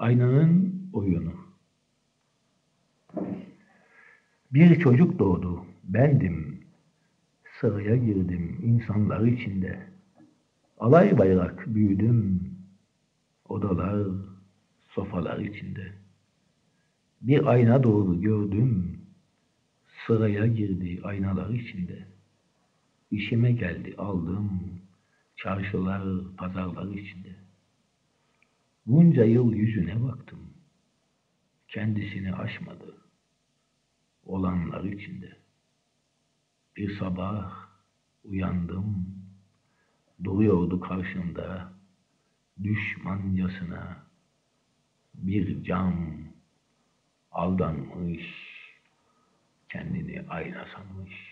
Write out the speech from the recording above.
Aynanın oyunu. Bir çocuk doğdu, bendim. Sıraya girdim insanlar içinde. Alay bayrak büyüdüm. Odalar, sofalar içinde. Bir ayna doğru gördüm. Sıraya girdi aynalar içinde. İşime geldi aldım. Çarşılar, pazarlar içinde. Bunca yıl yüzüne baktım. Kendisini aşmadı. Olanlar içinde. Bir sabah uyandım. Duruyordu karşımda düşmancasına bir cam aldanmış, kendini ayna sanmış.